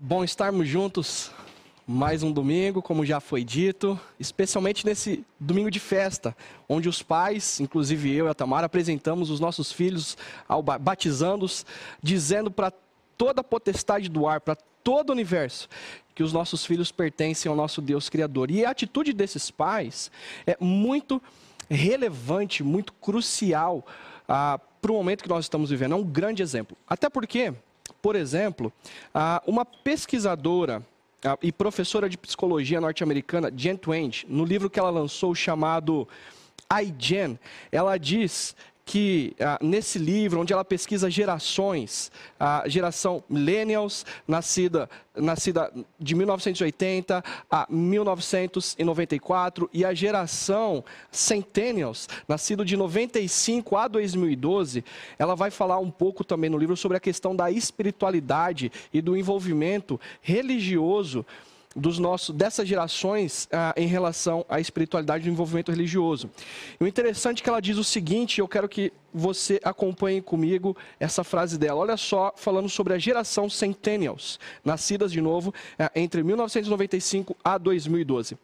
Bom estarmos juntos mais um domingo, como já foi dito, especialmente nesse domingo de festa, onde os pais, inclusive eu e a Tamara, apresentamos os nossos filhos, batizando-os, dizendo para toda a potestade do ar, para todo o universo, que os nossos filhos pertencem ao nosso Deus Criador. E a atitude desses pais é muito relevante, muito crucial ah, para o momento que nós estamos vivendo. É um grande exemplo. Até porque por exemplo, uma pesquisadora e professora de psicologia norte-americana, Jen Twenge, no livro que ela lançou chamado iGen, ela diz que ah, nesse livro, onde ela pesquisa gerações, a geração millennials, nascida, nascida de 1980 a 1994, e a geração centennials, nascido de 95 a 2012, ela vai falar um pouco também no livro sobre a questão da espiritualidade e do envolvimento religioso dos nossos, dessas gerações ah, em relação à espiritualidade e envolvimento religioso. E o interessante é que ela diz o seguinte, eu quero que você acompanhe comigo essa frase dela. Olha só, falando sobre a geração Centennials, nascidas de novo ah, entre 1995 a 2012.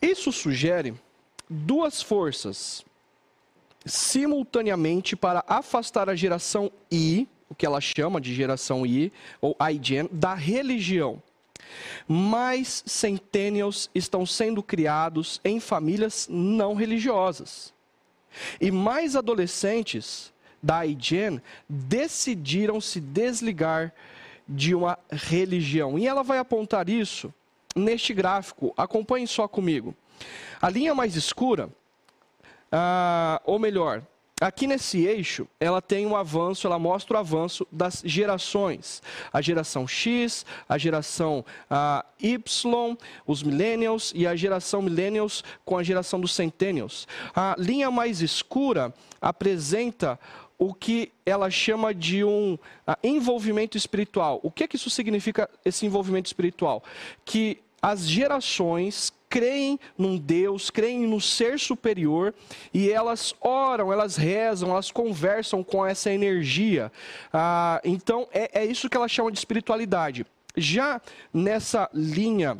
Isso sugere duas forças simultaneamente para afastar a geração I, o que ela chama de geração I, ou iGen, da religião mais centennials estão sendo criados em famílias não religiosas. E mais adolescentes da IGEN decidiram se desligar de uma religião. E ela vai apontar isso neste gráfico. Acompanhe só comigo. A linha mais escura, ah, ou melhor, Aqui nesse eixo, ela tem um avanço, ela mostra o avanço das gerações. A geração X, a geração uh, Y, os millennials e a geração millennials com a geração dos centennials. A linha mais escura apresenta o que ela chama de um uh, envolvimento espiritual. O que, é que isso significa, esse envolvimento espiritual? Que as gerações creem num Deus, creem no ser superior e elas oram, elas rezam, elas conversam com essa energia. Ah, então, é, é isso que ela chama de espiritualidade. Já nessa linha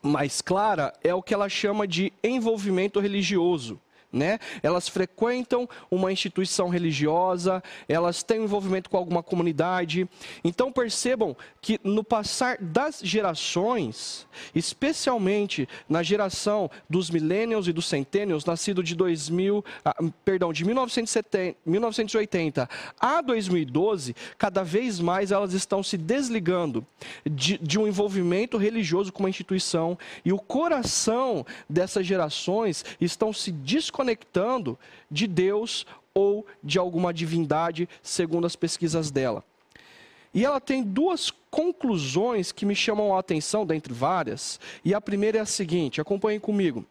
mais clara, é o que ela chama de envolvimento religioso né? Elas frequentam uma instituição religiosa, elas têm envolvimento com alguma comunidade. Então percebam que no passar das gerações, especialmente na geração dos millennials e dos centennials, nascido de 2000, ah, perdão, de 1970, 1980 a 2012, cada vez mais elas estão se desligando de, de um envolvimento religioso com uma instituição e o coração dessas gerações estão se desconectando desconectando de Deus ou de alguma divindade, segundo as pesquisas dela. E ela tem duas conclusões que me chamam a atenção, dentre várias. E a primeira é a seguinte: acompanhem comigo.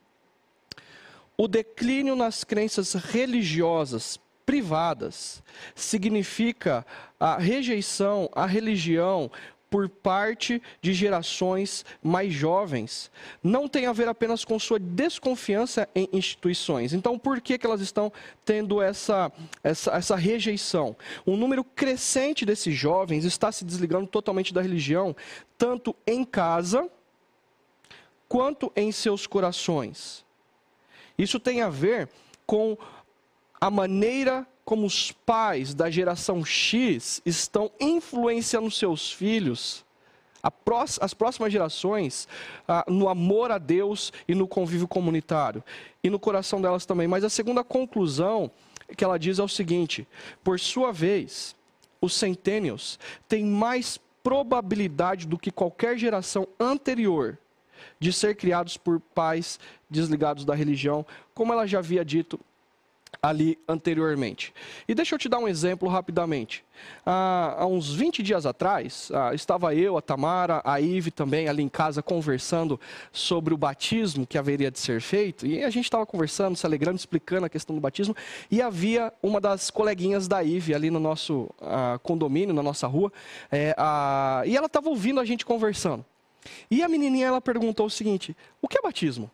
O declínio nas crenças religiosas privadas significa a rejeição à religião por parte de gerações mais jovens não tem a ver apenas com sua desconfiança em instituições. Então, por que, que elas estão tendo essa, essa, essa rejeição? Um número crescente desses jovens está se desligando totalmente da religião, tanto em casa quanto em seus corações. Isso tem a ver com a maneira como os pais da geração X estão influenciando seus filhos, as próximas gerações, ah, no amor a Deus e no convívio comunitário, e no coração delas também. Mas a segunda conclusão que ela diz é o seguinte: por sua vez, os centennials têm mais probabilidade do que qualquer geração anterior de ser criados por pais desligados da religião, como ela já havia dito ali anteriormente. E deixa eu te dar um exemplo rapidamente. Ah, há uns 20 dias atrás, ah, estava eu, a Tamara, a Ive também ali em casa conversando sobre o batismo que haveria de ser feito. E a gente estava conversando, se alegrando, explicando a questão do batismo. E havia uma das coleguinhas da Ive ali no nosso ah, condomínio, na nossa rua. É, e ela estava ouvindo a gente conversando. E a menininha ela perguntou o seguinte: o que é batismo?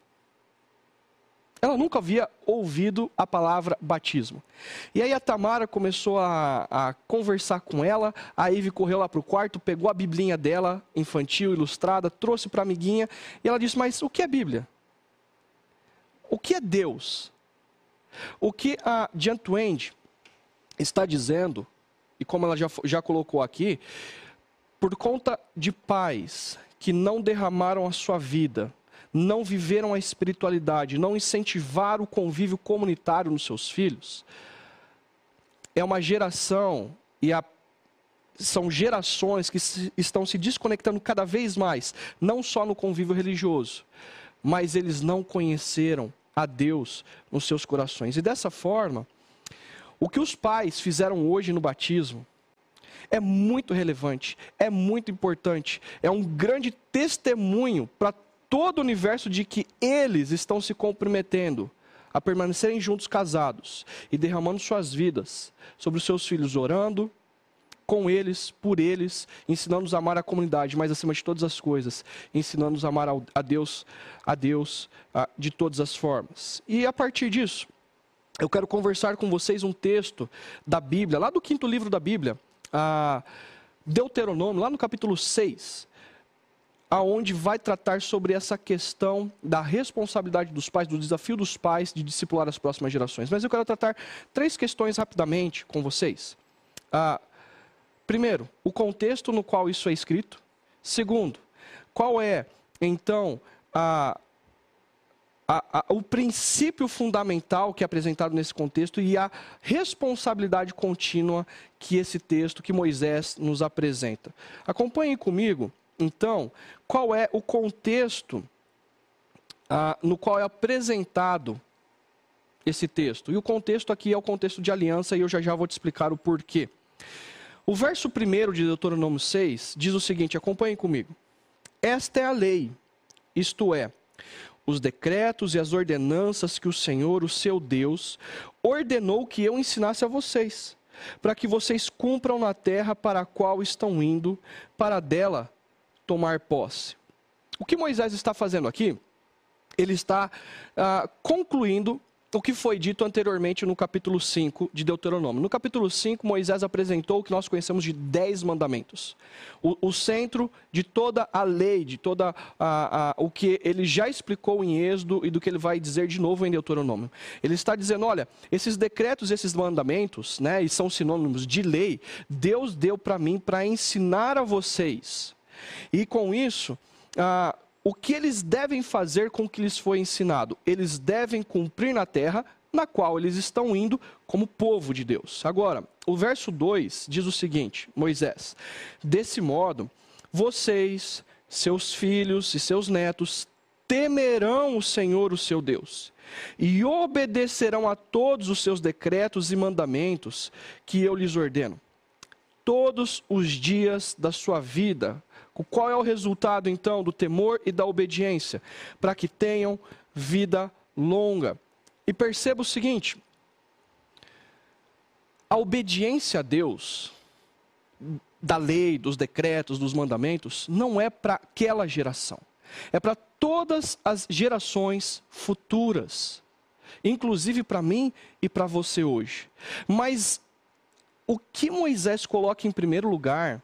Ela nunca havia ouvido a palavra batismo. E aí a Tamara começou a, a conversar com ela, a Ivy correu lá para o quarto, pegou a biblinha dela, infantil, ilustrada, trouxe para a amiguinha, e ela disse, mas o que é Bíblia? O que é Deus? O que a Jan Twenge está dizendo, e como ela já, já colocou aqui, por conta de pais que não derramaram a sua vida não viveram a espiritualidade, não incentivaram o convívio comunitário nos seus filhos, é uma geração e a, são gerações que se, estão se desconectando cada vez mais, não só no convívio religioso, mas eles não conheceram a Deus nos seus corações. E dessa forma, o que os pais fizeram hoje no batismo é muito relevante, é muito importante, é um grande testemunho para todo o universo de que eles estão se comprometendo a permanecerem juntos casados e derramando suas vidas sobre os seus filhos, orando com eles, por eles, ensinando-os a amar a comunidade, mas acima de todas as coisas, ensinando-os a amar a Deus, a Deus de todas as formas. E a partir disso, eu quero conversar com vocês um texto da Bíblia, lá do quinto livro da Bíblia, Deuteronômio, lá no capítulo 6 aonde vai tratar sobre essa questão da responsabilidade dos pais, do desafio dos pais de discipular as próximas gerações. Mas eu quero tratar três questões rapidamente com vocês. Ah, primeiro, o contexto no qual isso é escrito. Segundo, qual é, então, a, a, a, o princípio fundamental que é apresentado nesse contexto e a responsabilidade contínua que esse texto, que Moisés nos apresenta. Acompanhem comigo então, qual é o contexto ah, no qual é apresentado esse texto? E o contexto aqui é o contexto de aliança, e eu já já vou te explicar o porquê. O verso 1 de Deuteronômio 6 diz o seguinte: acompanhem comigo. Esta é a lei, isto é, os decretos e as ordenanças que o Senhor, o seu Deus, ordenou que eu ensinasse a vocês, para que vocês cumpram na terra para a qual estão indo, para dela tomar posse. O que Moisés está fazendo aqui? Ele está ah, concluindo o que foi dito anteriormente no capítulo 5 de Deuteronômio. No capítulo 5, Moisés apresentou o que nós conhecemos de dez mandamentos. O, o centro de toda a lei, de toda a, a, o que ele já explicou em Êxodo e do que ele vai dizer de novo em Deuteronômio. Ele está dizendo, olha, esses decretos, esses mandamentos, né, e são sinônimos de lei, Deus deu para mim para ensinar a vocês e com isso, ah, o que eles devem fazer com o que lhes foi ensinado? Eles devem cumprir na terra na qual eles estão indo como povo de Deus. Agora, o verso 2 diz o seguinte: Moisés, desse modo, vocês, seus filhos e seus netos temerão o Senhor, o seu Deus, e obedecerão a todos os seus decretos e mandamentos que eu lhes ordeno. Todos os dias da sua vida, qual é o resultado, então, do temor e da obediência? Para que tenham vida longa. E perceba o seguinte: a obediência a Deus, da lei, dos decretos, dos mandamentos, não é para aquela geração. É para todas as gerações futuras. Inclusive para mim e para você hoje. Mas o que Moisés coloca em primeiro lugar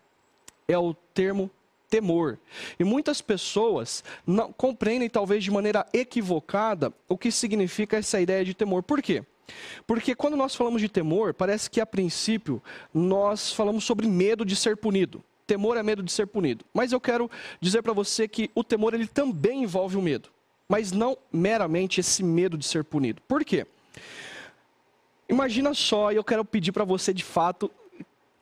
é o termo temor. E muitas pessoas não compreendem, talvez de maneira equivocada, o que significa essa ideia de temor. Por quê? Porque quando nós falamos de temor, parece que a princípio nós falamos sobre medo de ser punido. Temor é medo de ser punido. Mas eu quero dizer para você que o temor ele também envolve o medo, mas não meramente esse medo de ser punido. Por quê? Imagina só, e eu quero pedir para você de fato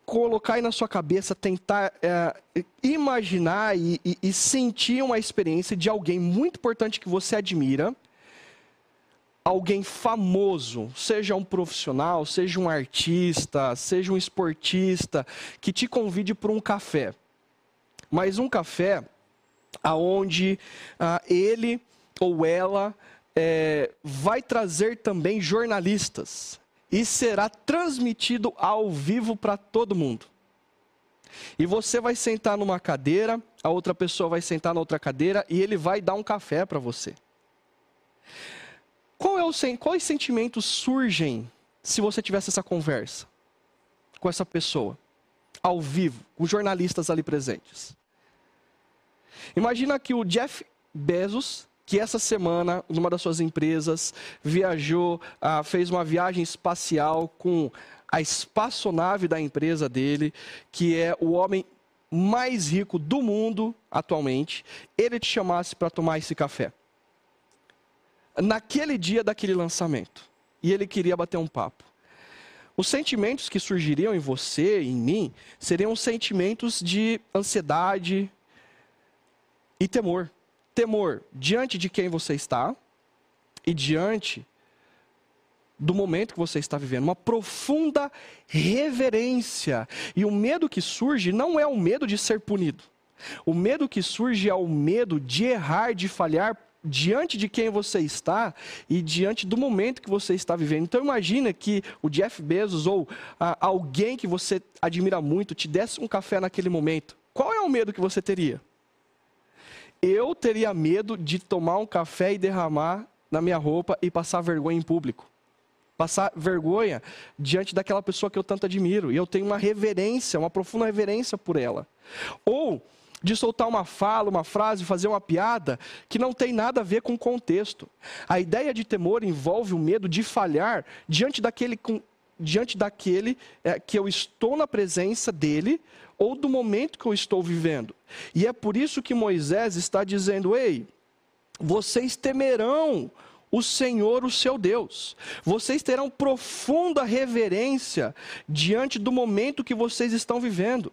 colocar aí na sua cabeça, tentar é, imaginar e, e, e sentir uma experiência de alguém muito importante que você admira, alguém famoso, seja um profissional, seja um artista, seja um esportista, que te convide para um café. Mas um café aonde ah, ele ou ela é, vai trazer também jornalistas e será transmitido ao vivo para todo mundo. E você vai sentar numa cadeira, a outra pessoa vai sentar na outra cadeira e ele vai dar um café para você. Qual é o, quais sentimentos surgem se você tivesse essa conversa com essa pessoa, ao vivo, com jornalistas ali presentes? Imagina que o Jeff Bezos, que essa semana, numa das suas empresas, viajou, ah, fez uma viagem espacial com a espaçonave da empresa dele, que é o homem mais rico do mundo atualmente, ele te chamasse para tomar esse café. Naquele dia daquele lançamento. E ele queria bater um papo. Os sentimentos que surgiriam em você em mim seriam sentimentos de ansiedade, e temor. Temor diante de quem você está e diante do momento que você está vivendo, uma profunda reverência. E o medo que surge não é o medo de ser punido. O medo que surge é o medo de errar, de falhar diante de quem você está e diante do momento que você está vivendo. Então imagina que o Jeff Bezos ou ah, alguém que você admira muito te desse um café naquele momento. Qual é o medo que você teria? Eu teria medo de tomar um café e derramar na minha roupa e passar vergonha em público. Passar vergonha diante daquela pessoa que eu tanto admiro. E eu tenho uma reverência, uma profunda reverência por ela. Ou de soltar uma fala, uma frase, fazer uma piada que não tem nada a ver com o contexto. A ideia de temor envolve o medo de falhar diante daquele, diante daquele é, que eu estou na presença dele ou do momento que eu estou vivendo. E é por isso que Moisés está dizendo: ei, vocês temerão o Senhor, o seu Deus. Vocês terão profunda reverência diante do momento que vocês estão vivendo.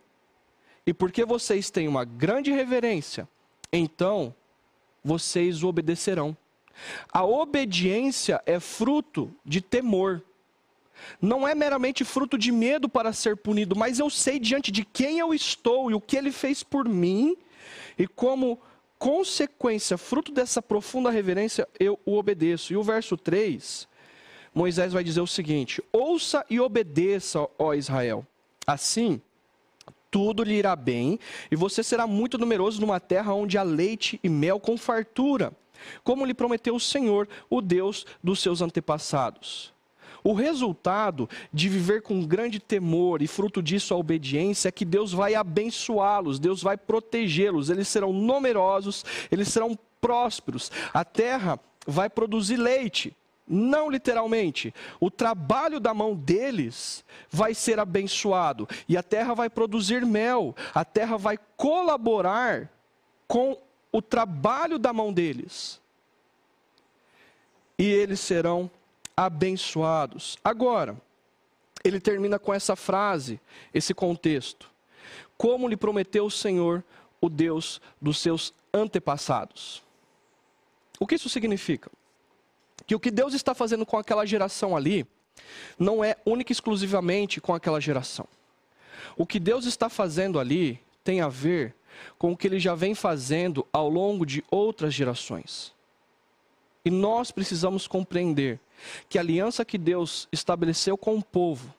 E porque vocês têm uma grande reverência, então vocês obedecerão. A obediência é fruto de temor não é meramente fruto de medo para ser punido, mas eu sei diante de quem eu estou e o que ele fez por mim, e como consequência, fruto dessa profunda reverência, eu o obedeço. E o verso 3, Moisés vai dizer o seguinte: Ouça e obedeça, ó Israel. Assim, tudo lhe irá bem, e você será muito numeroso numa terra onde há leite e mel com fartura, como lhe prometeu o Senhor, o Deus dos seus antepassados. O resultado de viver com grande temor e fruto disso a obediência é que Deus vai abençoá-los, Deus vai protegê-los, eles serão numerosos, eles serão prósperos. A terra vai produzir leite, não literalmente. O trabalho da mão deles vai ser abençoado e a terra vai produzir mel, a terra vai colaborar com o trabalho da mão deles. E eles serão abençoados. Agora, ele termina com essa frase, esse contexto. Como lhe prometeu o Senhor, o Deus dos seus antepassados. O que isso significa? Que o que Deus está fazendo com aquela geração ali, não é única e exclusivamente com aquela geração. O que Deus está fazendo ali tem a ver com o que ele já vem fazendo ao longo de outras gerações. E nós precisamos compreender que a aliança que Deus estabeleceu com o povo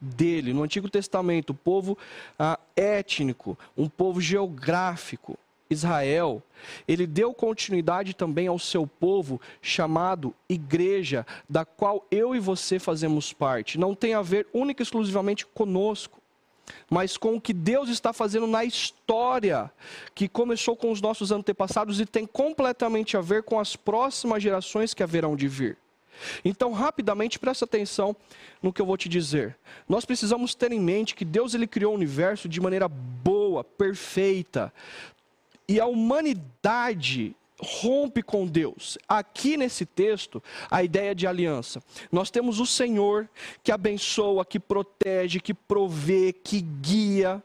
dele, no Antigo Testamento, o povo ah, étnico, um povo geográfico, Israel, ele deu continuidade também ao seu povo chamado igreja, da qual eu e você fazemos parte. Não tem a ver única e exclusivamente conosco mas com o que Deus está fazendo na história, que começou com os nossos antepassados e tem completamente a ver com as próximas gerações que haverão de vir. Então, rapidamente, presta atenção no que eu vou te dizer. Nós precisamos ter em mente que Deus ele criou o universo de maneira boa, perfeita. E a humanidade rompe com Deus. Aqui nesse texto, a ideia de aliança. Nós temos o Senhor que abençoa, que protege, que provê, que guia.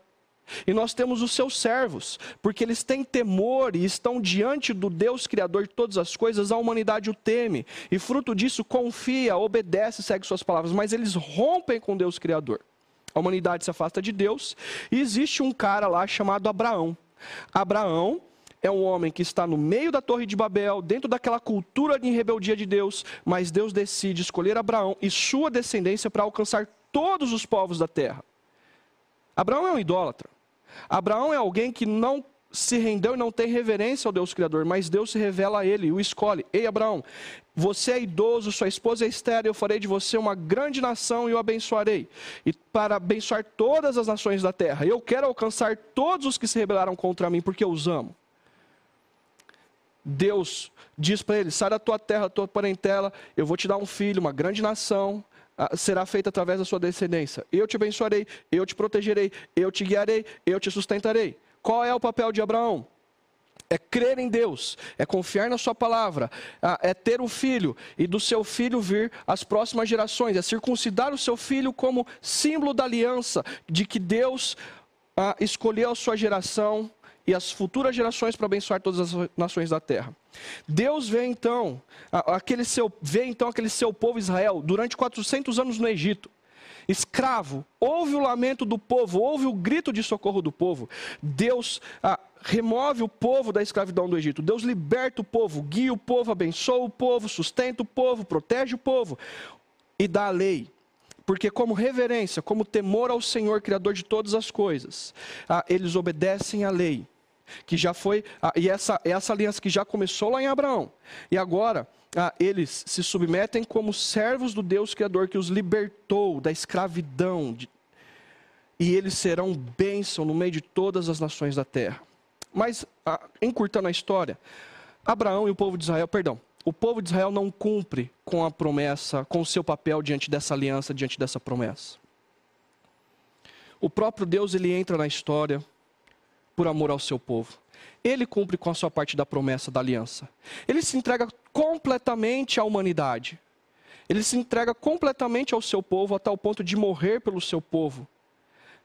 E nós temos os seus servos, porque eles têm temor e estão diante do Deus Criador de todas as coisas, a humanidade o teme, e fruto disso confia, obedece, segue suas palavras, mas eles rompem com Deus Criador. A humanidade se afasta de Deus, e existe um cara lá chamado Abraão. Abraão é um homem que está no meio da Torre de Babel, dentro daquela cultura de rebeldia de Deus, mas Deus decide escolher Abraão e sua descendência para alcançar todos os povos da terra. Abraão é um idólatra. Abraão é alguém que não se rendeu e não tem reverência ao Deus Criador, mas Deus se revela a ele, o escolhe. Ei, Abraão, você é idoso, sua esposa é estéril, eu farei de você uma grande nação e o abençoarei. E para abençoar todas as nações da terra. Eu quero alcançar todos os que se rebelaram contra mim, porque eu os amo. Deus diz para ele: sai da tua terra, da tua parentela, eu vou te dar um filho, uma grande nação, será feita através da sua descendência. Eu te abençoarei, eu te protegerei, eu te guiarei, eu te sustentarei. Qual é o papel de Abraão? É crer em Deus, é confiar na Sua palavra, ah, é ter um filho e do seu filho vir as próximas gerações, é circuncidar o seu filho como símbolo da aliança, de que Deus ah, escolheu a sua geração e as futuras gerações para abençoar todas as nações da terra. Deus vê então, aquele seu, vê então aquele seu povo Israel durante 400 anos no Egito escravo, ouve o lamento do povo, ouve o grito de socorro do povo. Deus ah, remove o povo da escravidão do Egito. Deus liberta o povo, guia o povo, abençoa o povo, sustenta o povo, protege o povo e dá a lei. Porque, como reverência, como temor ao Senhor, Criador de todas as coisas, ah, eles obedecem à lei que já foi, ah, e essa, essa aliança que já começou lá em Abraão, e agora ah, eles se submetem como servos do Deus Criador que os libertou da escravidão, e eles serão bênção no meio de todas as nações da terra. Mas, ah, encurtando a história, Abraão e o povo de Israel, perdão, o povo de Israel não cumpre com a promessa, com o seu papel diante dessa aliança, diante dessa promessa. O próprio Deus ele entra na história por amor ao seu povo. Ele cumpre com a sua parte da promessa da aliança. Ele se entrega completamente à humanidade. Ele se entrega completamente ao seu povo a tal ponto de morrer pelo seu povo,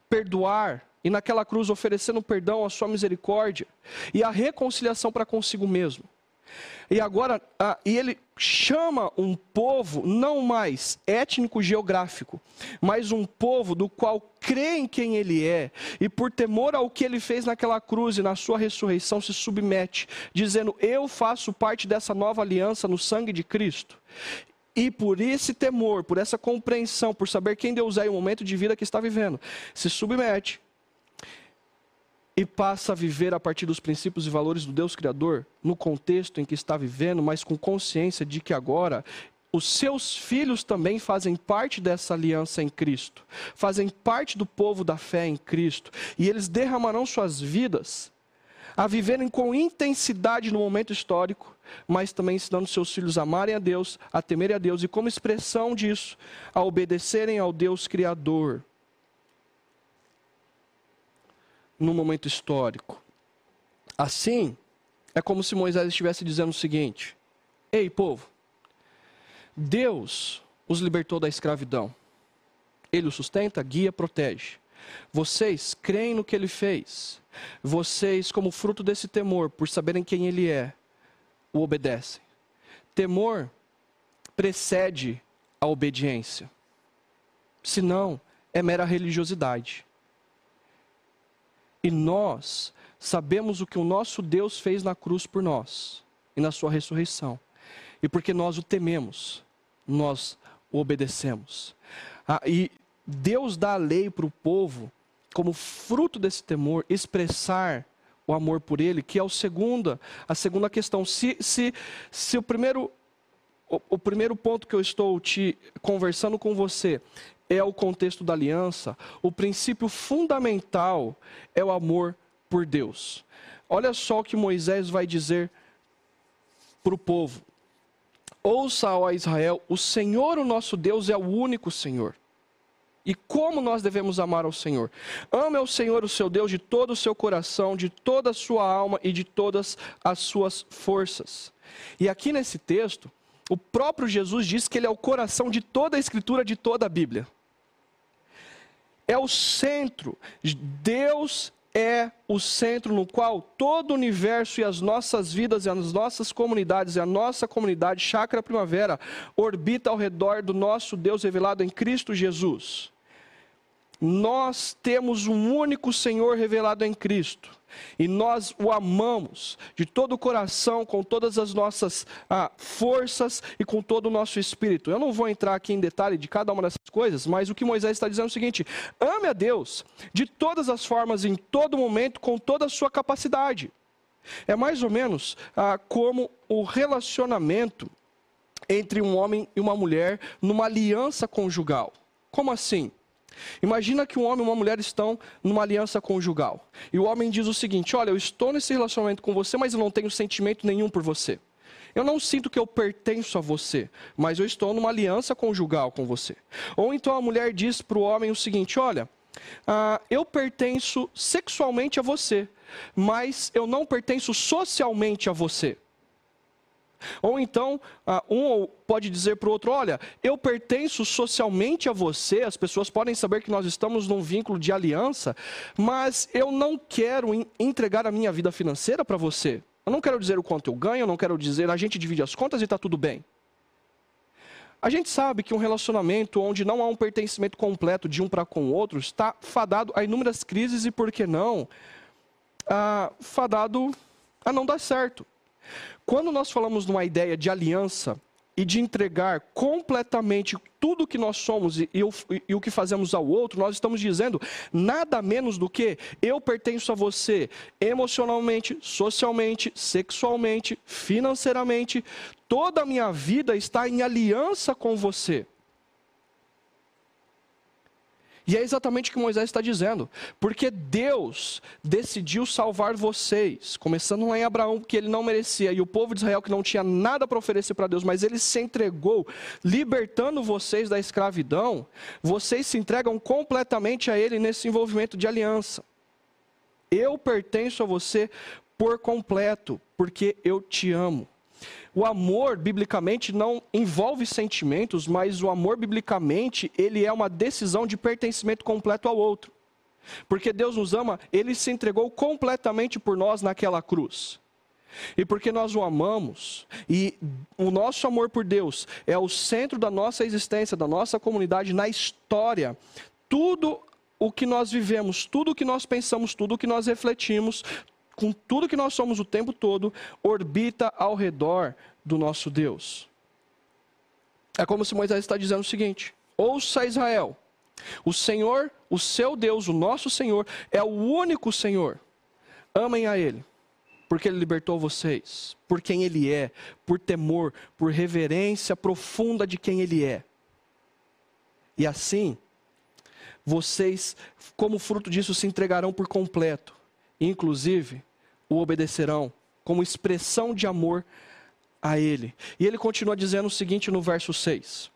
perdoar e naquela cruz oferecendo perdão, a sua misericórdia e a reconciliação para consigo mesmo. E agora, ah, e ele chama um povo não mais étnico geográfico, mas um povo do qual crê em quem ele é e por temor ao que ele fez naquela cruz e na sua ressurreição se submete, dizendo: "Eu faço parte dessa nova aliança no sangue de Cristo". E por esse temor, por essa compreensão, por saber quem Deus é e o momento de vida que está vivendo, se submete e passa a viver a partir dos princípios e valores do Deus Criador, no contexto em que está vivendo, mas com consciência de que agora os seus filhos também fazem parte dessa aliança em Cristo, fazem parte do povo da fé em Cristo, e eles derramarão suas vidas a viverem com intensidade no momento histórico, mas também ensinando seus filhos a amarem a Deus, a temerem a Deus e, como expressão disso, a obedecerem ao Deus Criador no momento histórico. Assim, é como se Moisés estivesse dizendo o seguinte: Ei, povo, Deus os libertou da escravidão. Ele os sustenta, guia, protege. Vocês creem no que ele fez. Vocês, como fruto desse temor, por saberem quem ele é, o obedecem. Temor precede a obediência. Senão, é mera religiosidade. E nós sabemos o que o nosso Deus fez na cruz por nós e na sua ressurreição. E porque nós o tememos, nós o obedecemos. Ah, e Deus dá a lei para o povo, como fruto desse temor, expressar o amor por ele, que é o segunda, a segunda questão. Se, se, se o primeiro o, o, primeiro ponto que eu estou te conversando com você é o contexto da aliança, o princípio fundamental é o amor por Deus. Olha só o que Moisés vai dizer para o povo. Ouça, ó Israel, o Senhor, o nosso Deus, é o único Senhor. E como nós devemos amar ao Senhor? Ame ao Senhor, o seu Deus, de todo o seu coração, de toda a sua alma e de todas as suas forças. E aqui nesse texto, o próprio Jesus diz que ele é o coração de toda a escritura, de toda a Bíblia. É o centro. Deus é o centro no qual todo o universo e as nossas vidas e as nossas comunidades e a nossa comunidade Chácara Primavera orbita ao redor do nosso Deus revelado em Cristo Jesus. Nós temos um único Senhor revelado em Cristo. E nós o amamos de todo o coração, com todas as nossas ah, forças e com todo o nosso espírito. Eu não vou entrar aqui em detalhe de cada uma dessas coisas, mas o que Moisés está dizendo é o seguinte: ame a Deus de todas as formas, em todo momento, com toda a sua capacidade. É mais ou menos ah, como o relacionamento entre um homem e uma mulher numa aliança conjugal. Como assim? Imagina que um homem e uma mulher estão numa aliança conjugal. E o homem diz o seguinte: Olha, eu estou nesse relacionamento com você, mas eu não tenho sentimento nenhum por você. Eu não sinto que eu pertenço a você, mas eu estou numa aliança conjugal com você. Ou então a mulher diz para o homem o seguinte: Olha, ah, eu pertenço sexualmente a você, mas eu não pertenço socialmente a você. Ou então, ah, um pode dizer para o outro: Olha, eu pertenço socialmente a você, as pessoas podem saber que nós estamos num vínculo de aliança, mas eu não quero entregar a minha vida financeira para você. Eu não quero dizer o quanto eu ganho, eu não quero dizer a gente divide as contas e está tudo bem. A gente sabe que um relacionamento onde não há um pertencimento completo de um para com o outro está fadado a inúmeras crises e, por que não, ah, fadado a não dar certo. Quando nós falamos numa ideia de aliança e de entregar completamente tudo o que nós somos e, e, e, o que fazemos ao outro, nós estamos dizendo nada menos do que eu pertenço a você emocionalmente, socialmente, sexualmente, financeiramente, toda a minha vida está em aliança com você. E é exatamente o que Moisés está dizendo. Porque Deus decidiu salvar vocês, começando lá em Abraão, que ele não merecia, e o povo de Israel que não tinha nada para oferecer para Deus, mas ele se entregou, libertando vocês da escravidão. Vocês se entregam completamente a ele nesse envolvimento de aliança. Eu pertenço a você por completo, porque eu te amo. O amor, biblicamente, não envolve sentimentos, mas o amor, biblicamente, ele é uma decisão de pertencimento completo ao outro. Porque Deus nos ama, ele se entregou completamente por nós naquela cruz. E porque nós o amamos, e o nosso amor por Deus é o centro da nossa existência, da nossa comunidade, na história, tudo o que nós vivemos, tudo o que nós pensamos, tudo o que nós refletimos, com tudo que nós somos o tempo todo, orbita ao redor do nosso Deus. É como se Moisés está dizendo o seguinte: ouça Israel, o Senhor, o seu Deus, o nosso Senhor, é o único Senhor. Amem a Ele, porque Ele libertou vocês, por quem Ele é, por temor, por reverência profunda de quem Ele é. E assim, vocês, como fruto disso, se entregarão por completo inclusive o obedecerão como expressão de amor a Ele. E ele continua dizendo o seguinte no verso 6: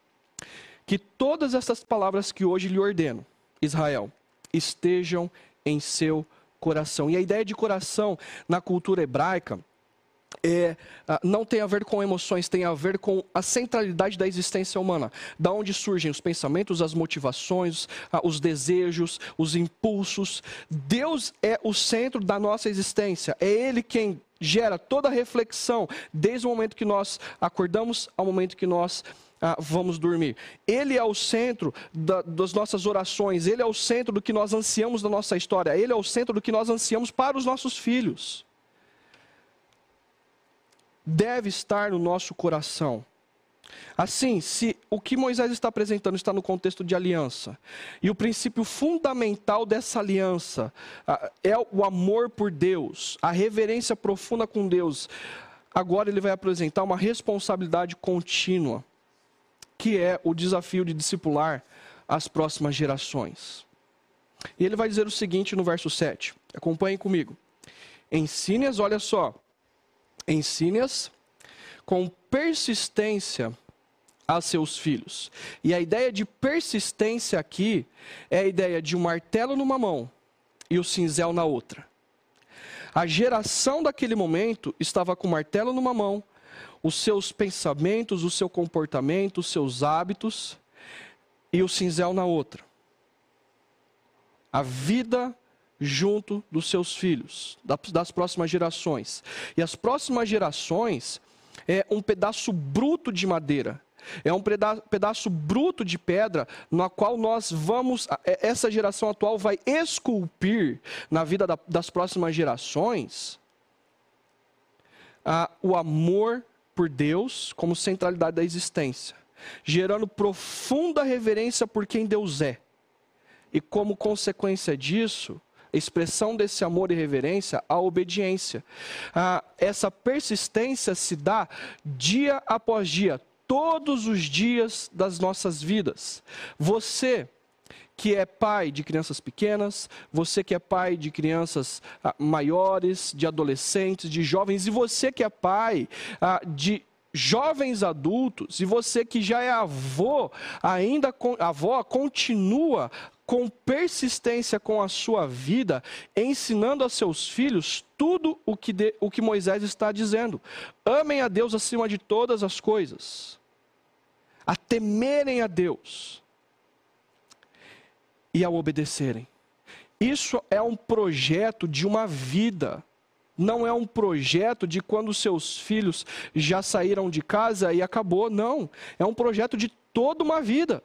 Que todas essas palavras que hoje lhe ordeno, Israel, estejam em seu coração. E a ideia de coração na cultura hebraica é, ah, não tem a ver com emoções, tem a ver com a centralidade da existência humana. Da onde surgem os pensamentos, as motivações, ah, os desejos, os impulsos. Deus é o centro da nossa existência. É Ele quem gera toda a reflexão, desde o momento que nós acordamos ao momento que nós ah, vamos dormir. Ele é o centro da, das nossas orações, Ele é o centro do que nós ansiamos da nossa história, Ele é o centro do que nós ansiamos para os nossos filhos deve estar no nosso coração. Assim, se o que Moisés está apresentando está no contexto de aliança, e o princípio fundamental dessa aliança é o amor por Deus, a reverência profunda com Deus, agora ele vai apresentar uma responsabilidade contínua, que é o desafio de discipular as próximas gerações. E ele vai dizer o seguinte no verso 7, acompanhem comigo. Ensine-as, olha só, ensine-as com persistência a seus filhos. E a ideia de persistência aqui é a ideia de um martelo numa mão e o cinzel na outra. A geração daquele momento estava com o martelo numa mão, os seus pensamentos, o seu comportamento, os seus hábitos e o cinzel na outra. A vida junto dos seus filhos, das próximas gerações. E as próximas gerações é um pedaço bruto de madeira é um pedaço bruto de pedra na qual nós vamos, é, essa geração atual vai esculpir na vida das próximas gerações o amor por Deus como centralidade da existência, gerando profunda reverência por quem Deus é. E como consequência disso, expressão desse amor e reverência, a obediência. Ah, essa persistência se dá dia após dia, todos os dias das nossas vidas. Você que é pai de crianças pequenas, você que é pai de crianças ah, maiores, de adolescentes, de jovens, e você que é pai ah, de jovens adultos, e você que já é avô, ainda avó, continua com persistência com a sua vida, ensinando a seus filhos tudo o que, de, o que Moisés está dizendo. Amem a Deus acima de todas as coisas, a temerem a Deus e a obedecerem. Isso é um projeto de uma vida. Não é um projeto de quando seus filhos já saíram de casa e acabou, não. É um projeto de toda uma vida.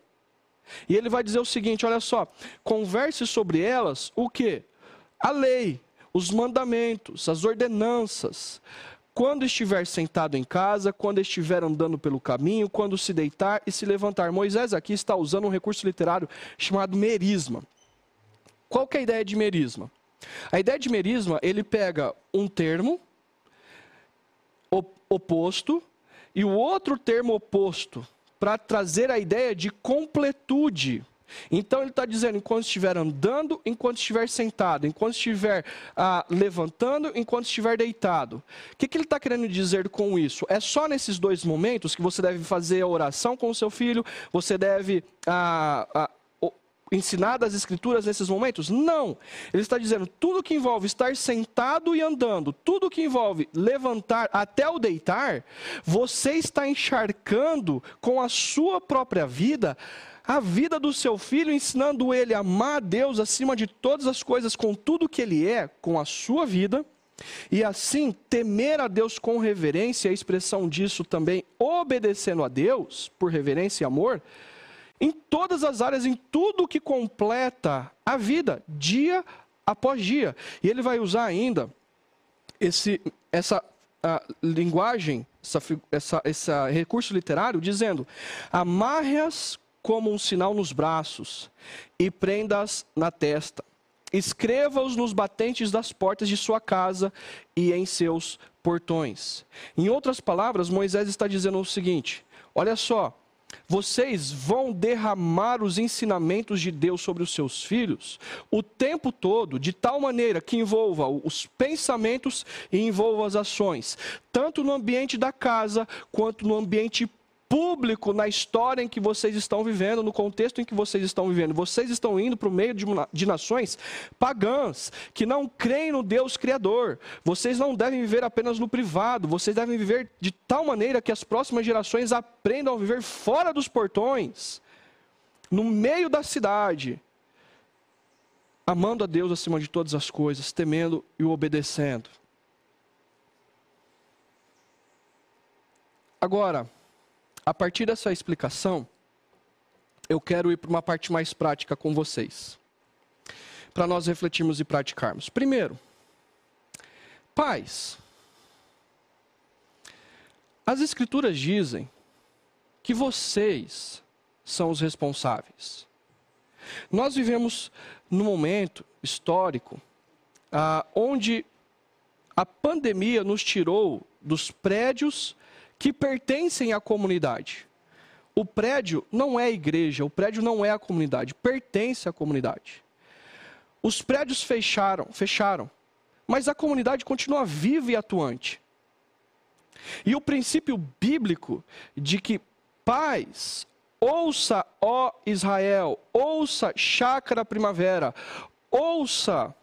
E ele vai dizer o seguinte: olha só, converse sobre elas o que? A lei, os mandamentos, as ordenanças. Quando estiver sentado em casa, quando estiver andando pelo caminho, quando se deitar e se levantar. Moisés aqui está usando um recurso literário chamado merisma. Qual que é a ideia de merisma? A ideia de merisma, ele pega um termo oposto e o outro termo oposto para trazer a ideia de completude. Então ele está dizendo, enquanto estiver andando, enquanto estiver sentado, enquanto estiver ah, levantando, enquanto estiver deitado. O que, que ele está querendo dizer com isso? É só nesses dois momentos que você deve fazer a oração com o seu filho, você deve ah, ah, ensinar das Escrituras nesses momentos? Não. Ele está dizendo tudo que envolve estar sentado e andando, tudo que envolve levantar até o deitar, você está encharcando com a sua própria vida a vida do seu filho, ensinando ele a amar a Deus acima de todas as coisas, com tudo que ele é, com a sua vida. E assim, temer a Deus com reverência, a expressão disso também, obedecendo a Deus, por reverência e amor, em todas as áreas, em tudo que completa a vida, dia após dia. E ele vai usar ainda esse, essa linguagem, essa, essa, esse recurso literário, dizendo: amarre-as como um sinal nos braços e prenda-as na testa. Escreva-os nos batentes das portas de sua casa e em seus portões. Em outras palavras, Moisés está dizendo o seguinte: olha só, vocês vão derramar os ensinamentos de Deus sobre os seus filhos o tempo todo, de tal maneira que envolva os pensamentos e envolva as ações, tanto no ambiente da casa quanto no ambiente público na história em que vocês estão vivendo, no contexto em que vocês estão vivendo. Vocês estão indo para o meio de, de nações pagãs, que não creem no Deus Criador. Vocês não devem viver apenas no privado, vocês devem viver de tal maneira que as próximas gerações aprendam a viver fora dos portões, no meio da cidade, amando a Deus acima de todas as coisas, temendo e obedecendo. Agora, a partir dessa explicação, eu quero ir para uma parte mais prática com vocês, para nós refletirmos e praticarmos. Primeiro, pais. As Escrituras dizem que vocês são os responsáveis. Nós vivemos num momento histórico ah, onde a pandemia nos tirou dos prédios que pertencem à comunidade. O prédio não é igreja, o prédio não é a comunidade, pertence à comunidade. Os prédios fecharam, fecharam, mas a comunidade continua viva e atuante. E o princípio bíblico de que pais, ouça, ó Israel, ouça, chácara primavera, ouça,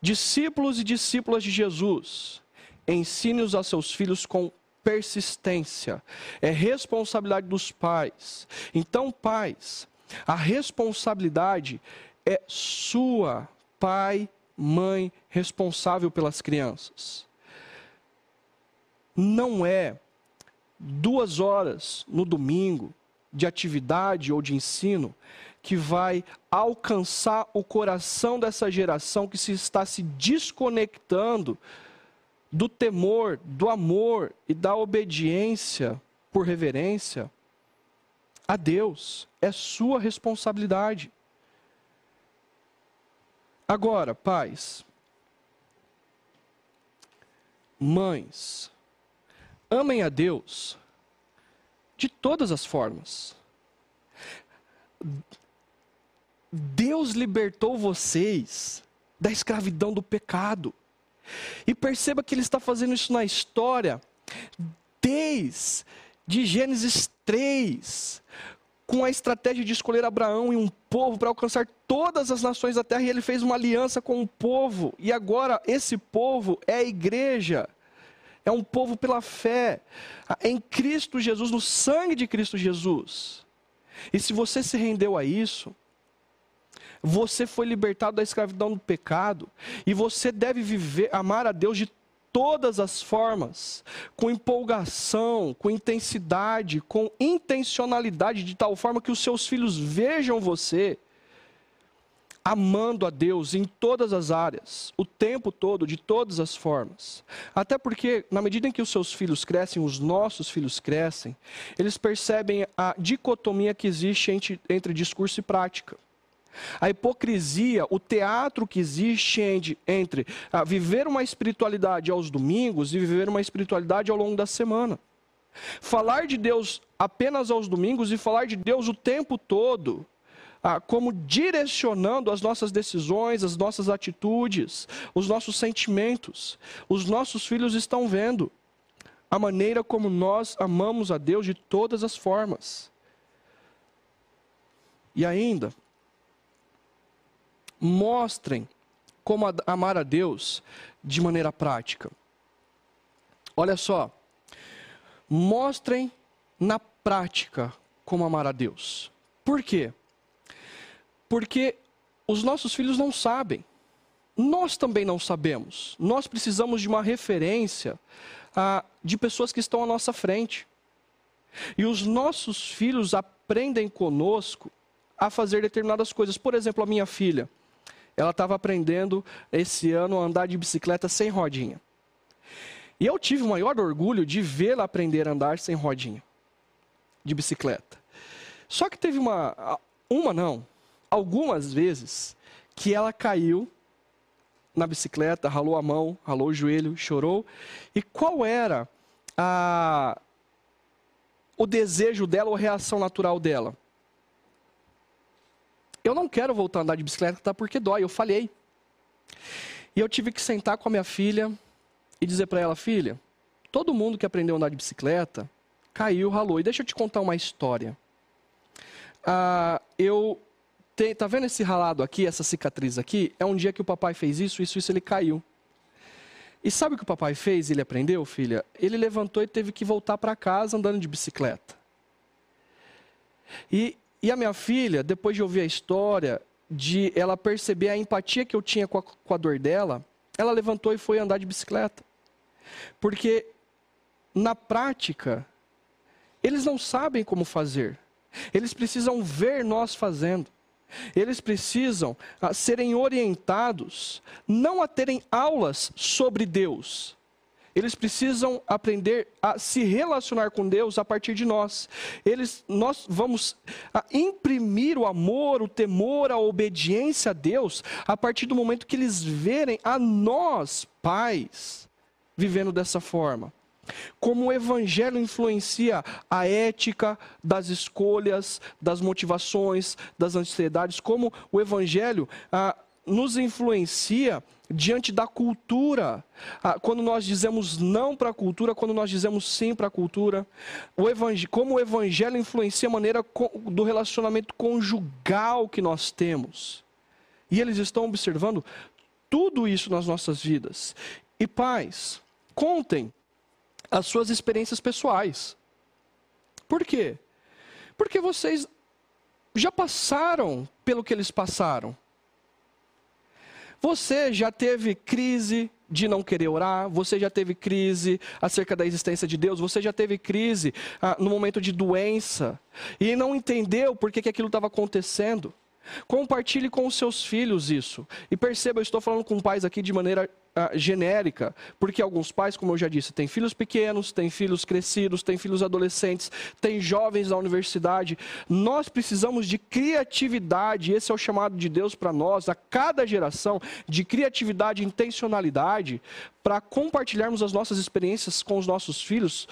discípulos e discípulas de Jesus, ensine-os a seus filhos com persistência, é responsabilidade dos pais. Então, pais, a responsabilidade é sua, pai, mãe, responsável pelas crianças. Não é duas horas no domingo de atividade ou de ensino que vai alcançar o coração dessa geração que se está se desconectando do temor, do amor e da obediência por reverência a Deus. É sua responsabilidade. Agora, pais, mães, amem a Deus de todas as formas. Deus libertou vocês da escravidão do pecado. E perceba que ele está fazendo isso na história desde Gênesis 3, com a estratégia de escolher Abraão e um povo para alcançar todas as nações da terra, e ele fez uma aliança com o povo, e agora esse povo é a igreja, é um povo pela fé, em Cristo Jesus, no sangue de Cristo Jesus. E se você se rendeu a isso, você foi libertado da escravidão do pecado, e você deve viver, amar a Deus de todas as formas, com empolgação, com intensidade, com intencionalidade, de tal forma que os seus filhos vejam você amando a Deus em todas as áreas, o tempo todo, de todas as formas. Até porque, na medida em que os seus filhos crescem, os nossos filhos crescem, eles percebem a dicotomia que existe entre, entre discurso e prática. A hipocrisia, o teatro que existe entre, ah, viver uma espiritualidade aos domingos e viver uma espiritualidade ao longo da semana. Falar de Deus apenas aos domingos e falar de Deus o tempo todo, ah, como direcionando as nossas decisões, as nossas atitudes, os nossos sentimentos. Os nossos filhos estão vendo a maneira como nós amamos a Deus de todas as formas. E ainda, mostrem como amar a Deus de maneira prática. Olha só, mostrem na prática como amar a Deus. Por quê? Porque os nossos filhos não sabem. Nós também não sabemos. Nós precisamos de uma referência ah, de pessoas que estão à nossa frente. E os nossos filhos aprendem conosco a fazer determinadas coisas. Por exemplo, a minha filha ela estava aprendendo esse ano a andar de bicicleta sem rodinha. E eu tive o maior orgulho de vê-la aprender a andar sem rodinha de bicicleta. Só que teve uma, uma não, algumas vezes que ela caiu na bicicleta, ralou a mão, ralou o joelho, chorou. E qual era a, o desejo dela ou a reação natural dela? Eu não quero voltar a andar de bicicleta tá, porque dói, eu falhei. E eu tive que sentar com a minha filha e dizer para ela, filha, todo mundo que aprendeu a andar de bicicleta caiu, ralou. E deixa eu te contar uma história. Ah, eu te, tá vendo esse ralado aqui, essa cicatriz aqui? É um dia que o papai fez isso, isso, isso, ele caiu. E sabe o que o papai fez? Ele aprendeu, filha? Ele levantou e teve que voltar para casa andando de bicicleta. E e a minha filha, depois de ouvir a história, de ela perceber a empatia que eu tinha com a, com a dor dela, ela levantou e foi andar de bicicleta. Porque, na prática, eles não sabem como fazer. Eles precisam ver nós fazendo. Eles precisam ah, serem orientados, não a terem aulas sobre Deus, eles precisam aprender a se relacionar com Deus a partir de nós. Eles, nós vamos imprimir o amor, o temor, a obediência a Deus a partir do momento que eles verem a nós, pais, vivendo dessa forma. Como o evangelho influencia a ética das escolhas, das motivações, das ansiedades, como o evangelho ah, nos influencia diante da cultura. Ah, quando nós dizemos não para a cultura, quando nós dizemos sim para a cultura. O como o evangelho influencia a maneira do relacionamento conjugal que nós temos. E eles estão observando tudo isso nas nossas vidas. E pais, contem as suas experiências pessoais. Por quê? Porque vocês já passaram pelo que eles passaram. Você já teve crise de não querer orar, você já teve crise acerca da existência de Deus, você já teve crise ah, no momento de doença? E não entendeu por que, que aquilo estava acontecendo. Compartilhe com os seus filhos isso. E perceba, eu estou falando com pais aqui de maneira uh, genérica, porque alguns pais, como eu já disse, têm filhos pequenos, têm filhos crescidos, têm filhos adolescentes, têm jovens da universidade. Nós precisamos de criatividade, esse é o chamado de Deus para nós, a cada geração, de criatividade e intencionalidade, para compartilharmos as nossas experiências com os nossos filhos,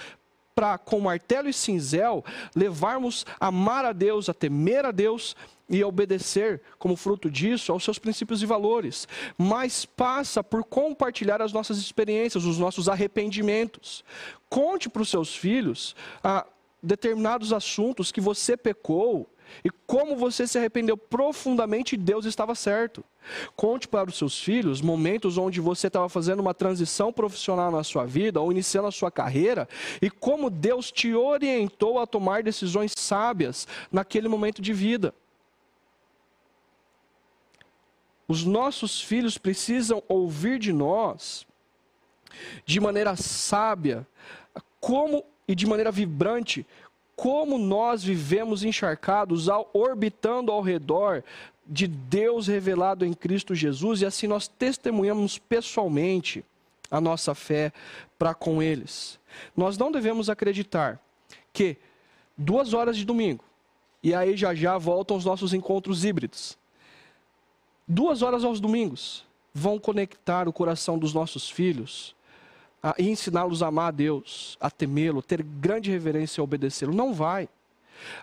para, com martelo e cinzel, levarmos a amar a Deus, a temer a Deus e obedecer, como fruto disso, aos seus princípios e valores, mas passa por compartilhar as nossas experiências, os nossos arrependimentos. Conte para os seus filhos ah, determinados assuntos que você pecou e como você se arrependeu profundamente Deus estava certo. Conte para os seus filhos momentos onde você estava fazendo uma transição profissional na sua vida ou iniciando a sua carreira e como Deus te orientou a tomar decisões sábias naquele momento de vida. Os nossos filhos precisam ouvir de nós, de maneira sábia, como e de maneira vibrante, como nós vivemos encharcados, ao, orbitando ao redor de Deus revelado em Cristo Jesus, e assim nós testemunhamos pessoalmente a nossa fé para com eles. Nós não devemos acreditar que duas horas de domingo, e aí já já voltam os nossos encontros híbridos duas horas aos domingos vão conectar o coração dos nossos filhos a, e ensiná-los a amar a Deus, a temê-lo, ter grande reverência e obedecê-lo. Não vai.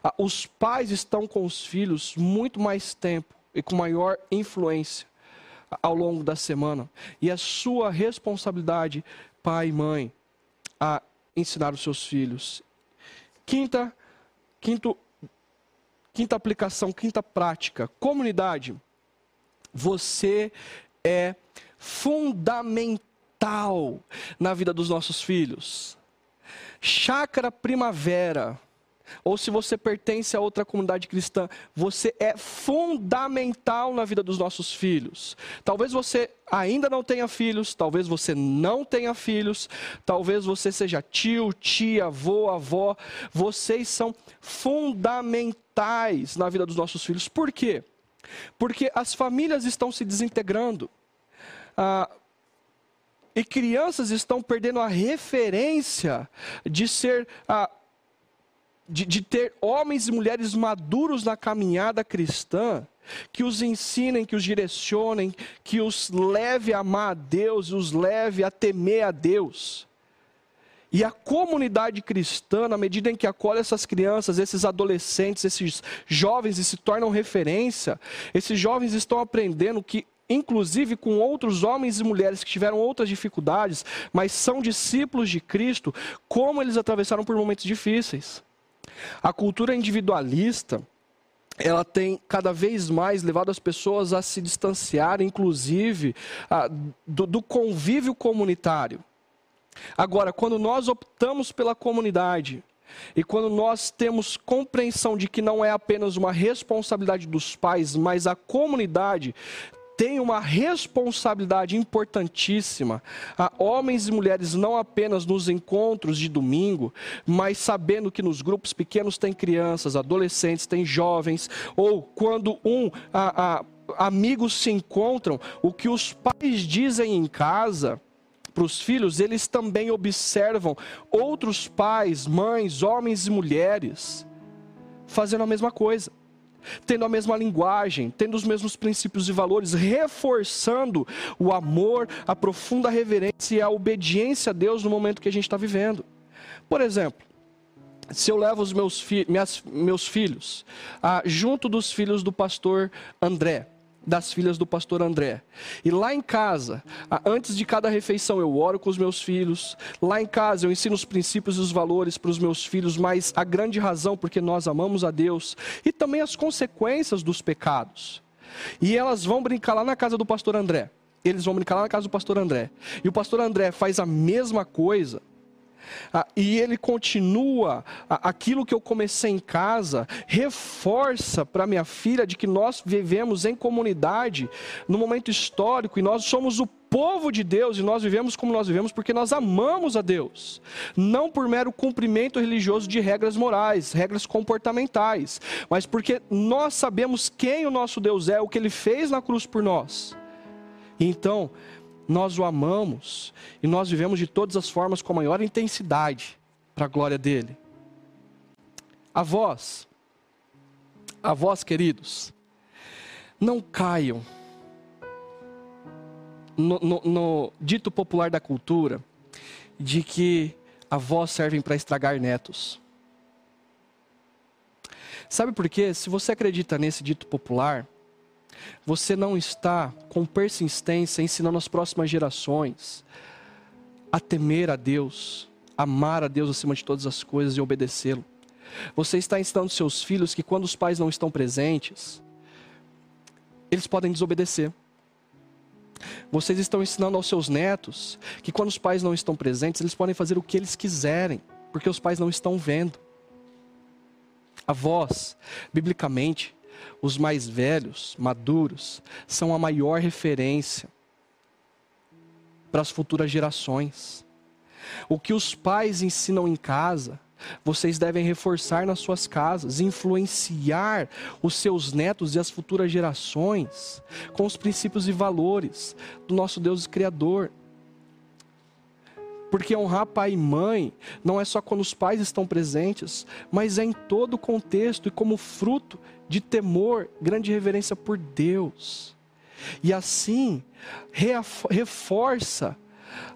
A, os pais estão com os filhos muito mais tempo e com maior influência ao longo da semana. E é sua responsabilidade, pai e mãe, a ensinar os seus filhos. Quinta, quinto, quinta aplicação, quinta prática, comunidade você é fundamental na vida dos nossos filhos. Chácara Primavera, ou se você pertence a outra comunidade cristã, você é fundamental na vida dos nossos filhos. Talvez você ainda não tenha filhos, talvez você não tenha filhos, talvez você seja tio, tia, avô, avó. Vocês são fundamentais na vida dos nossos filhos. Por quê? Porque as famílias estão se desintegrando. Ah, e crianças estão perdendo a referência de ser. Ah, de, de ter homens e mulheres maduros na caminhada cristã, que os ensinem, que os direcionem, que os leve a amar a Deus, os leve a temer a Deus. E a comunidade cristã, na medida em que acolhe essas crianças, esses adolescentes, esses jovens e se tornam referência, esses jovens estão aprendendo que inclusive com outros homens e mulheres que tiveram outras dificuldades, mas são discípulos de Cristo, como eles atravessaram por momentos difíceis. A cultura individualista, ela tem cada vez mais levado as pessoas a se distanciar, inclusive, do, do convívio comunitário. Agora, quando nós optamos pela comunidade, e quando nós temos compreensão de que não é apenas uma responsabilidade dos pais, mas a comunidade tem uma responsabilidade importantíssima a homens e mulheres, não apenas nos encontros de domingo, mas sabendo que nos grupos pequenos tem crianças, adolescentes, tem jovens, ou quando um a, a, amigos se encontram, o que os pais dizem em casa para os filhos, eles também observam outros pais, mães, homens e mulheres fazendo a mesma coisa, tendo a mesma linguagem, tendo os mesmos princípios e valores, reforçando o amor, a profunda reverência e a obediência a Deus no momento que a gente está vivendo. Por exemplo, se eu levo os meus, fi minhas, meus filhos ah, junto dos filhos do pastor André, das filhas do pastor André. E lá em casa, antes de cada refeição, eu oro com os meus filhos. Lá em casa, eu ensino os princípios e os valores para os meus filhos, mas a grande razão porque nós amamos a Deus e também as consequências dos pecados. E elas vão brincar lá na casa do pastor André. Eles vão brincar lá na casa do pastor André. E o pastor André faz a mesma coisa ah, e ele continua ah, aquilo que eu comecei em casa, reforça para minha filha de que nós vivemos em comunidade no momento histórico e nós somos o povo de Deus e nós vivemos como nós vivemos porque nós amamos a Deus, não por mero cumprimento religioso de regras morais, regras comportamentais, mas porque nós sabemos quem o nosso Deus é, o que ele fez na cruz por nós. Então, nós o amamos e nós vivemos de todas as formas com a maior intensidade para a glória dele. A vós, a vós, queridos, não caiam no, no, no dito popular da cultura de que avós servem para estragar netos. Sabe por quê? Se você acredita nesse dito popular, você não está com persistência ensinando as próximas gerações a temer a Deus, amar a Deus acima de todas as coisas e obedecê-lo. Você está ensinando seus filhos que quando os pais não estão presentes, eles podem desobedecer. Vocês estão ensinando aos seus netos que quando os pais não estão presentes, eles podem fazer o que eles quiserem, porque os pais não estão vendo. Avós, biblicamente, os mais velhos, maduros, são a maior referência para as futuras gerações. O que os pais ensinam em casa, vocês devem reforçar nas suas casas, influenciar os seus netos e as futuras gerações com os princípios e valores do nosso Deus Criador. Porque honrar pai e mãe não é só quando os pais estão presentes, mas é em todo o contexto e como fruto de temor, grande reverência por Deus. E assim, reforça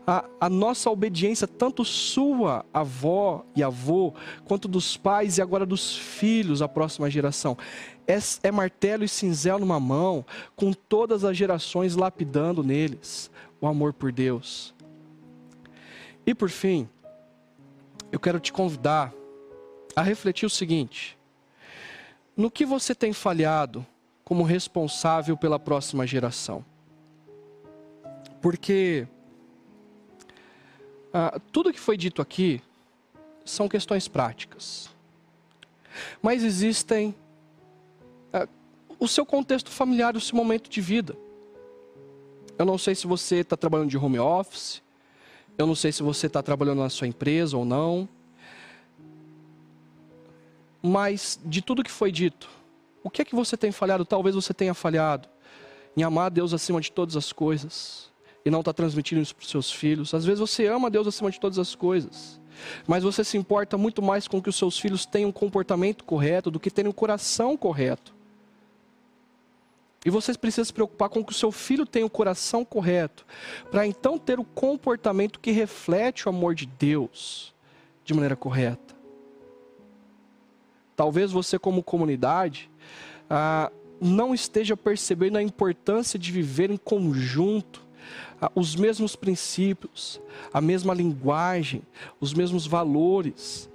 a, a, nossa obediência, tanto sua, avó e avô, quanto dos pais e agora dos filhos, a próxima geração. É, é martelo e cinzel numa mão, com todas as gerações lapidando neles o amor por Deus. E por fim, eu quero te convidar a refletir o seguinte: no que você tem falhado como responsável pela próxima geração? Porque ah, tudo que foi dito aqui são questões práticas. Mas existem ah, o seu contexto familiar, o seu momento de vida. Eu não sei se você está trabalhando de home office, eu não sei se você está trabalhando na sua empresa ou não. Mas de tudo que foi dito, o que é que você tem falhado? Talvez você tenha falhado em amar a Deus acima de todas as coisas e não está transmitindo isso para os seus filhos. Às vezes você ama Deus acima de todas as coisas, mas você se importa muito mais com que os seus filhos tenham um comportamento correto do que terem um coração correto. E você precisa se preocupar com que o seu filho tenha o coração correto, para então ter o comportamento que reflete o amor de Deus de maneira correta. Talvez você, como comunidade, ah, não esteja percebendo a importância de viver em conjunto os mesmos princípios, a mesma linguagem, os mesmos valores,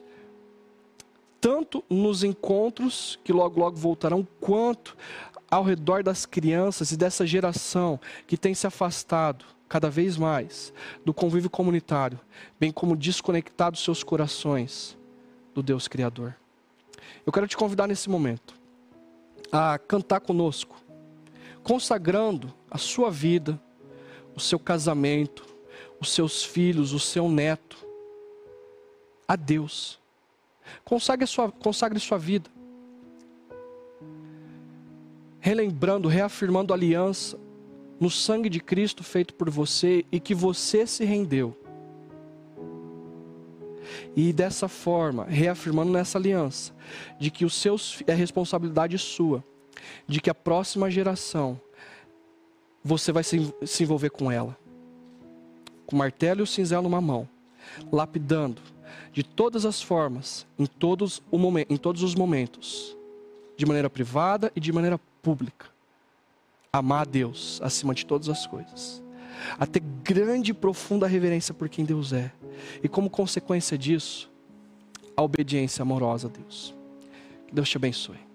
tanto nos encontros que logo logo voltarão, quanto ao redor das crianças e dessa geração que tem se afastado cada vez mais do convívio comunitário, bem como desconectado seus corações do Deus Criador. Eu quero te convidar nesse momento a cantar conosco, consagrando a sua vida, o seu casamento, os seus filhos, o seu neto a Deus. Consagre sua, consagre sua vida. Relembrando, reafirmando a aliança no sangue de Cristo feito por você e que você se rendeu. E dessa forma, reafirmando nessa aliança, de que os seus é responsabilidade sua, de que a próxima geração você vai se, se envolver com ela. Com martelo e o cinzel numa mão, lapidando de todas as formas, em todos, o momen em todos os momentos, de maneira privada e de maneira pública. Amar a Deus acima de todas as coisas. A ter grande e profunda reverência por quem Deus é. E como consequência disso, a obediência amorosa a Deus. Que Deus te abençoe.